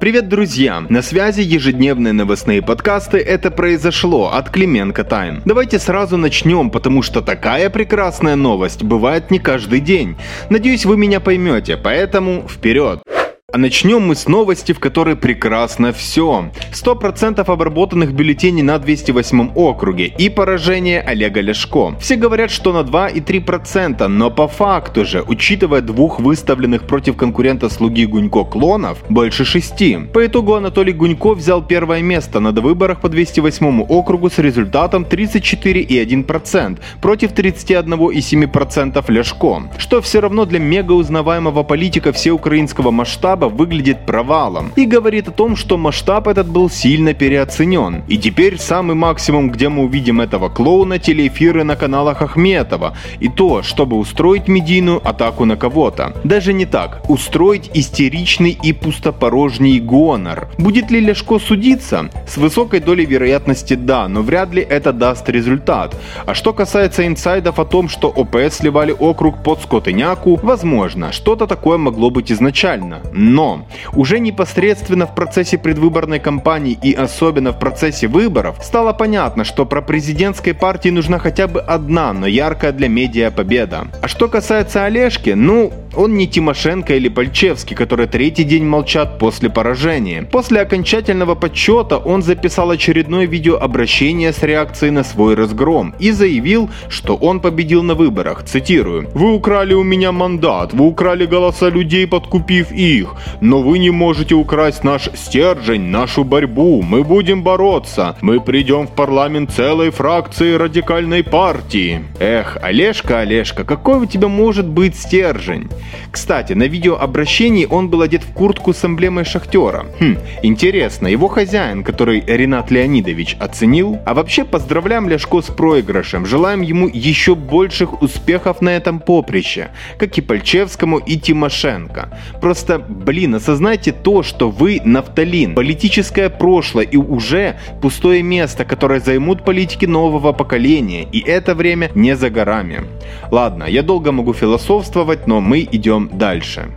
Привет, друзья! На связи ежедневные новостные подкасты «Это произошло» от Клименко Тайм. Давайте сразу начнем, потому что такая прекрасная новость бывает не каждый день. Надеюсь, вы меня поймете, поэтому вперед! А начнем мы с новости, в которой прекрасно все. 100% обработанных бюллетеней на 208 округе и поражение Олега Ляшко. Все говорят, что на 2 и 3%, но по факту же, учитывая двух выставленных против конкурента слуги Гунько клонов, больше 6. По итогу Анатолий Гунько взял первое место на выборах по 208 округу с результатом 34,1% против 31,7% Ляшко. Что все равно для мега узнаваемого политика всеукраинского масштаба масштаба выглядит провалом и говорит о том, что масштаб этот был сильно переоценен. И теперь самый максимум, где мы увидим этого клоуна, телеэфиры на каналах Ахметова. И то, чтобы устроить медийную атаку на кого-то. Даже не так. Устроить истеричный и пустопорожний гонор. Будет ли Ляшко судиться? С высокой долей вероятности да, но вряд ли это даст результат. А что касается инсайдов о том, что ОПС сливали округ под Скотыняку, возможно, что-то такое могло быть изначально. Но уже непосредственно в процессе предвыборной кампании и особенно в процессе выборов стало понятно, что про президентской партии нужна хотя бы одна, но яркая для медиа победа. А что касается Олежки, ну, он не Тимошенко или Пальчевский, которые третий день молчат после поражения. После окончательного подсчета он записал очередное видеообращение с реакцией на свой разгром и заявил, что он победил на выборах. Цитирую. «Вы украли у меня мандат, вы украли голоса людей, подкупив их, но вы не можете украсть наш стержень, нашу борьбу. Мы будем бороться. Мы придем в парламент целой фракции радикальной партии». Эх, Олежка, Олежка, какой у тебя может быть стержень? Кстати, на видеообращении он был одет в куртку с эмблемой шахтера. Хм, интересно, его хозяин, который Ренат Леонидович оценил? А вообще поздравляем Ляшко с проигрышем, желаем ему еще больших успехов на этом поприще, как и Пальчевскому и Тимошенко. Просто, блин, осознайте то, что вы нафталин, политическое прошлое и уже пустое место, которое займут политики нового поколения, и это время не за горами. Ладно, я долго могу философствовать, но мы идем дальше.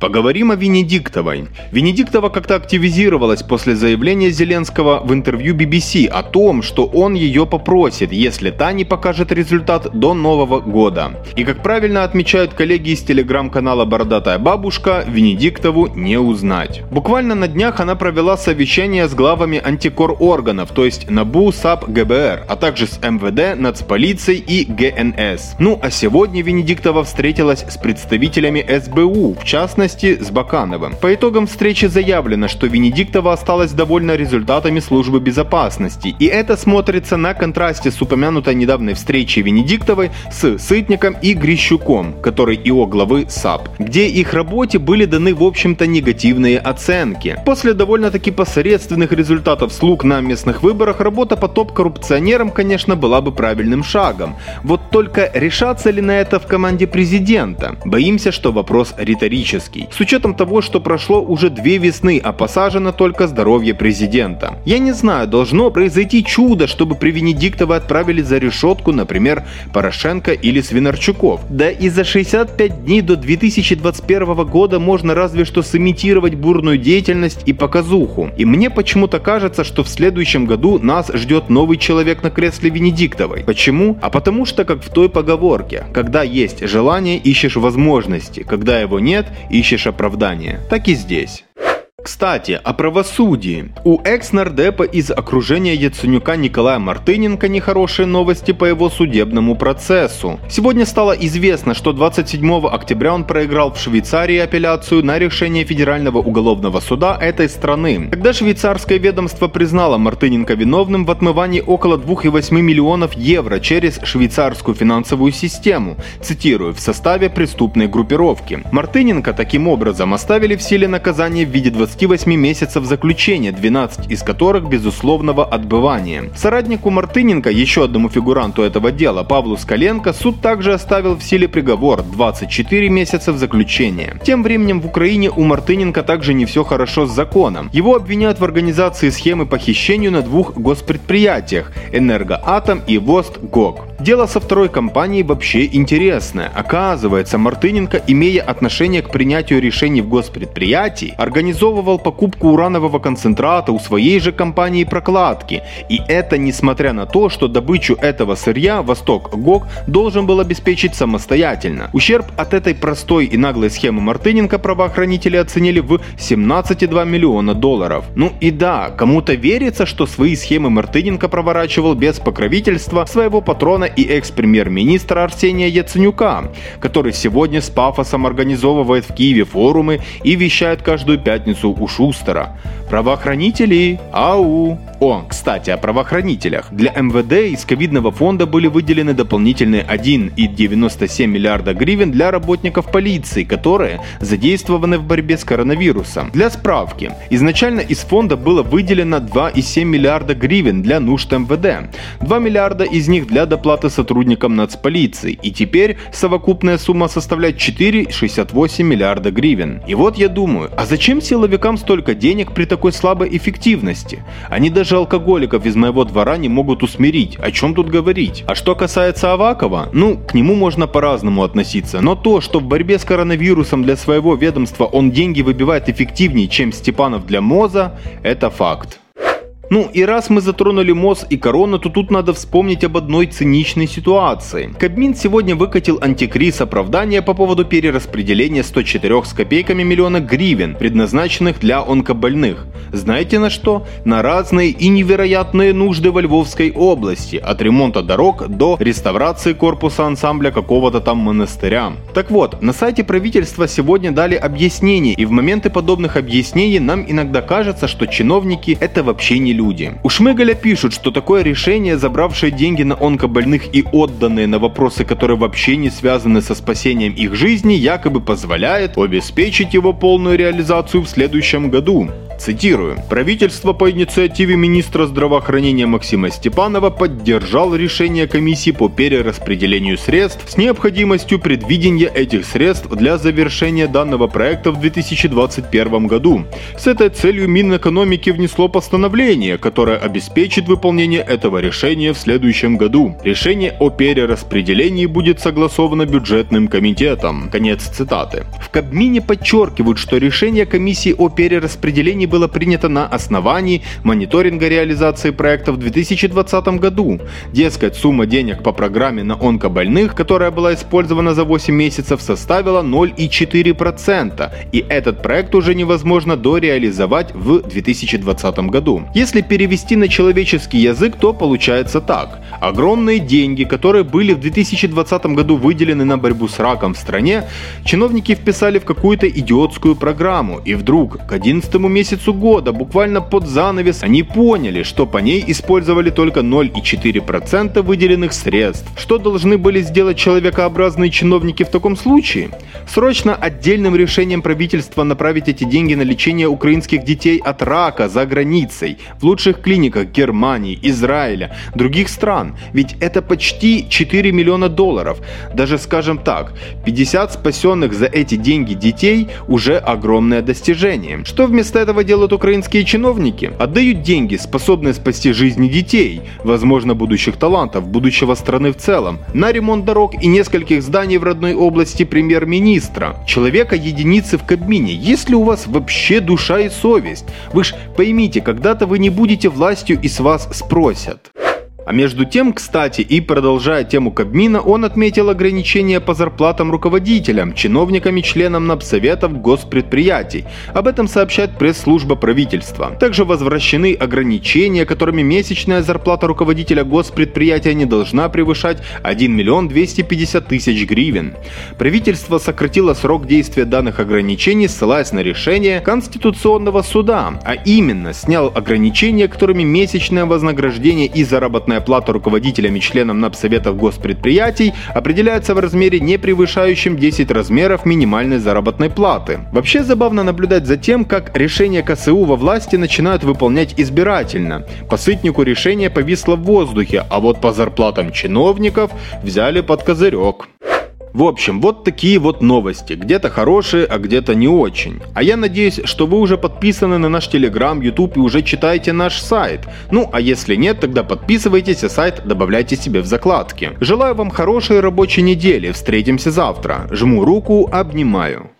Поговорим о Венедиктовой. Венедиктова как-то активизировалась после заявления Зеленского в интервью BBC о том, что он ее попросит, если та не покажет результат до Нового года. И как правильно отмечают коллеги из телеграм-канала «Бородатая бабушка», Венедиктову не узнать. Буквально на днях она провела совещание с главами антикор органов, то есть НАБУ, САП, ГБР, а также с МВД, нацполицией и ГНС. Ну а сегодня Венедиктова встретилась с представителями СБУ, в частности частности с Бакановым. По итогам встречи заявлено, что Венедиктова осталась довольна результатами службы безопасности, и это смотрится на контрасте с упомянутой недавней встречей Венедиктовой с Сытником и Грищуком, который ИО главы САП, где их работе были даны в общем-то негативные оценки. После довольно-таки посредственных результатов слуг на местных выборах работа по топ-коррупционерам, конечно, была бы правильным шагом. Вот только решаться ли на это в команде президента? Боимся, что вопрос риторический критический, с учетом того, что прошло уже две весны, а посажено только здоровье президента. Я не знаю, должно произойти чудо, чтобы при Венедиктова отправили за решетку, например, Порошенко или Свинарчуков. Да и за 65 дней до 2021 года можно разве что сымитировать бурную деятельность и показуху. И мне почему-то кажется, что в следующем году нас ждет новый человек на кресле Венедиктовой. Почему? А потому что, как в той поговорке, когда есть желание, ищешь возможности, когда его нет, ищешь ищешь оправдания, так и здесь. Кстати, о правосудии. У экс-нардепа из окружения Яценюка Николая Мартыненко нехорошие новости по его судебному процессу. Сегодня стало известно, что 27 октября он проиграл в Швейцарии апелляцию на решение Федерального уголовного суда этой страны. Когда швейцарское ведомство признало Мартыненко виновным в отмывании около 2,8 миллионов евро через швейцарскую финансовую систему, цитирую, в составе преступной группировки. Мартыненко таким образом оставили в силе наказание в виде 20 28 месяцев заключения, 12 из которых безусловного отбывания. Соратнику Мартыненко, еще одному фигуранту этого дела, Павлу Скаленко, суд также оставил в силе приговор 24 месяца заключения. Тем временем в Украине у Мартыненко также не все хорошо с законом. Его обвиняют в организации схемы похищению на двух госпредприятиях – Энергоатом и ВОСТ ГОК. Дело со второй компанией вообще интересное. Оказывается, Мартыненко, имея отношение к принятию решений в госпредприятии, организовывал покупку уранового концентрата у своей же компании прокладки. И это несмотря на то, что добычу этого сырья Восток ГОК должен был обеспечить самостоятельно. Ущерб от этой простой и наглой схемы Мартыненко правоохранители оценили в 17,2 миллиона долларов. Ну и да, кому-то верится, что свои схемы Мартыненко проворачивал без покровительства своего патрона и экс-премьер-министра Арсения Яценюка, который сегодня с пафосом организовывает в Киеве форумы и вещает каждую пятницу у Шустера. Правоохранители, ау! О, кстати, о правоохранителях. Для МВД из ковидного фонда были выделены дополнительные 1,97 миллиарда гривен для работников полиции, которые задействованы в борьбе с коронавирусом. Для справки, изначально из фонда было выделено 2,7 миллиарда гривен для нужд МВД, 2 миллиарда из них для доплаты сотрудникам нацполиции, и теперь совокупная сумма составляет 4,68 миллиарда гривен. И вот я думаю, а зачем силовикам столько денег при такой слабой эффективности? Они даже алкоголиков из моего двора не могут усмирить, о чем тут говорить? А что касается Авакова, ну, к нему можно по-разному относиться, но то, что в борьбе с коронавирусом для своего ведомства он деньги выбивает эффективнее, чем Степанов для МОЗа, это факт. Ну и раз мы затронули МОЗ и корону, то тут надо вспомнить об одной циничной ситуации. Кабмин сегодня выкатил антикриз оправдания по поводу перераспределения 104 с копейками миллиона гривен, предназначенных для онкобольных. Знаете на что? На разные и невероятные нужды во Львовской области, от ремонта дорог до реставрации корпуса ансамбля какого-то там монастыря. Так вот, на сайте правительства сегодня дали объяснение, и в моменты подобных объяснений нам иногда кажется, что чиновники это вообще не люди. У Шмыгаля пишут, что такое решение, забравшее деньги на онкобольных и отданные на вопросы, которые вообще не связаны со спасением их жизни, якобы позволяет обеспечить его полную реализацию в следующем году. Цитирую. Правительство по инициативе министра здравоохранения Максима Степанова поддержал решение комиссии по перераспределению средств с необходимостью предвидения этих средств для завершения данного проекта в 2021 году. С этой целью Минэкономики внесло постановление, которое обеспечит выполнение этого решения в следующем году. Решение о перераспределении будет согласовано бюджетным комитетом. Конец цитаты. В Кабмине подчеркивают, что решение комиссии о перераспределении было принято на основании мониторинга реализации проекта в 2020 году. Дескать, сумма денег по программе на онкобольных, которая была использована за 8 месяцев, составила 0,4%, и этот проект уже невозможно дореализовать в 2020 году. Если перевести на человеческий язык, то получается так. Огромные деньги, которые были в 2020 году выделены на борьбу с раком в стране, чиновники вписали в какую-то идиотскую программу, и вдруг к 11 месяцу месяцу года, буквально под занавес, они поняли, что по ней использовали только 0,4% выделенных средств. Что должны были сделать человекообразные чиновники в таком случае? Срочно отдельным решением правительства направить эти деньги на лечение украинских детей от рака за границей, в лучших клиниках Германии, Израиля, других стран. Ведь это почти 4 миллиона долларов. Даже скажем так, 50 спасенных за эти деньги детей уже огромное достижение. Что вместо этого делают украинские чиновники? Отдают деньги, способные спасти жизни детей, возможно, будущих талантов, будущего страны в целом, на ремонт дорог и нескольких зданий в родной области премьер-министра. Человека единицы в Кабмине. Есть ли у вас вообще душа и совесть? Вы ж поймите, когда-то вы не будете властью и с вас спросят. А между тем, кстати, и продолжая тему Кабмина, он отметил ограничения по зарплатам руководителям, чиновникам и членам НАПСоветов госпредприятий. Об этом сообщает пресс-служба правительства. Также возвращены ограничения, которыми месячная зарплата руководителя госпредприятия не должна превышать 1 миллион 250 тысяч гривен. Правительство сократило срок действия данных ограничений, ссылаясь на решение Конституционного суда, а именно снял ограничения, которыми месячное вознаграждение и заработная заработная плата руководителям и членам НАПСоветов госпредприятий определяется в размере не превышающем 10 размеров минимальной заработной платы. Вообще забавно наблюдать за тем, как решения КСУ во власти начинают выполнять избирательно. По Сытнику решение повисло в воздухе, а вот по зарплатам чиновников взяли под козырек. В общем, вот такие вот новости. Где-то хорошие, а где-то не очень. А я надеюсь, что вы уже подписаны на наш Телеграм, YouTube и уже читаете наш сайт. Ну, а если нет, тогда подписывайтесь, а сайт добавляйте себе в закладки. Желаю вам хорошей рабочей недели. Встретимся завтра. Жму руку, обнимаю.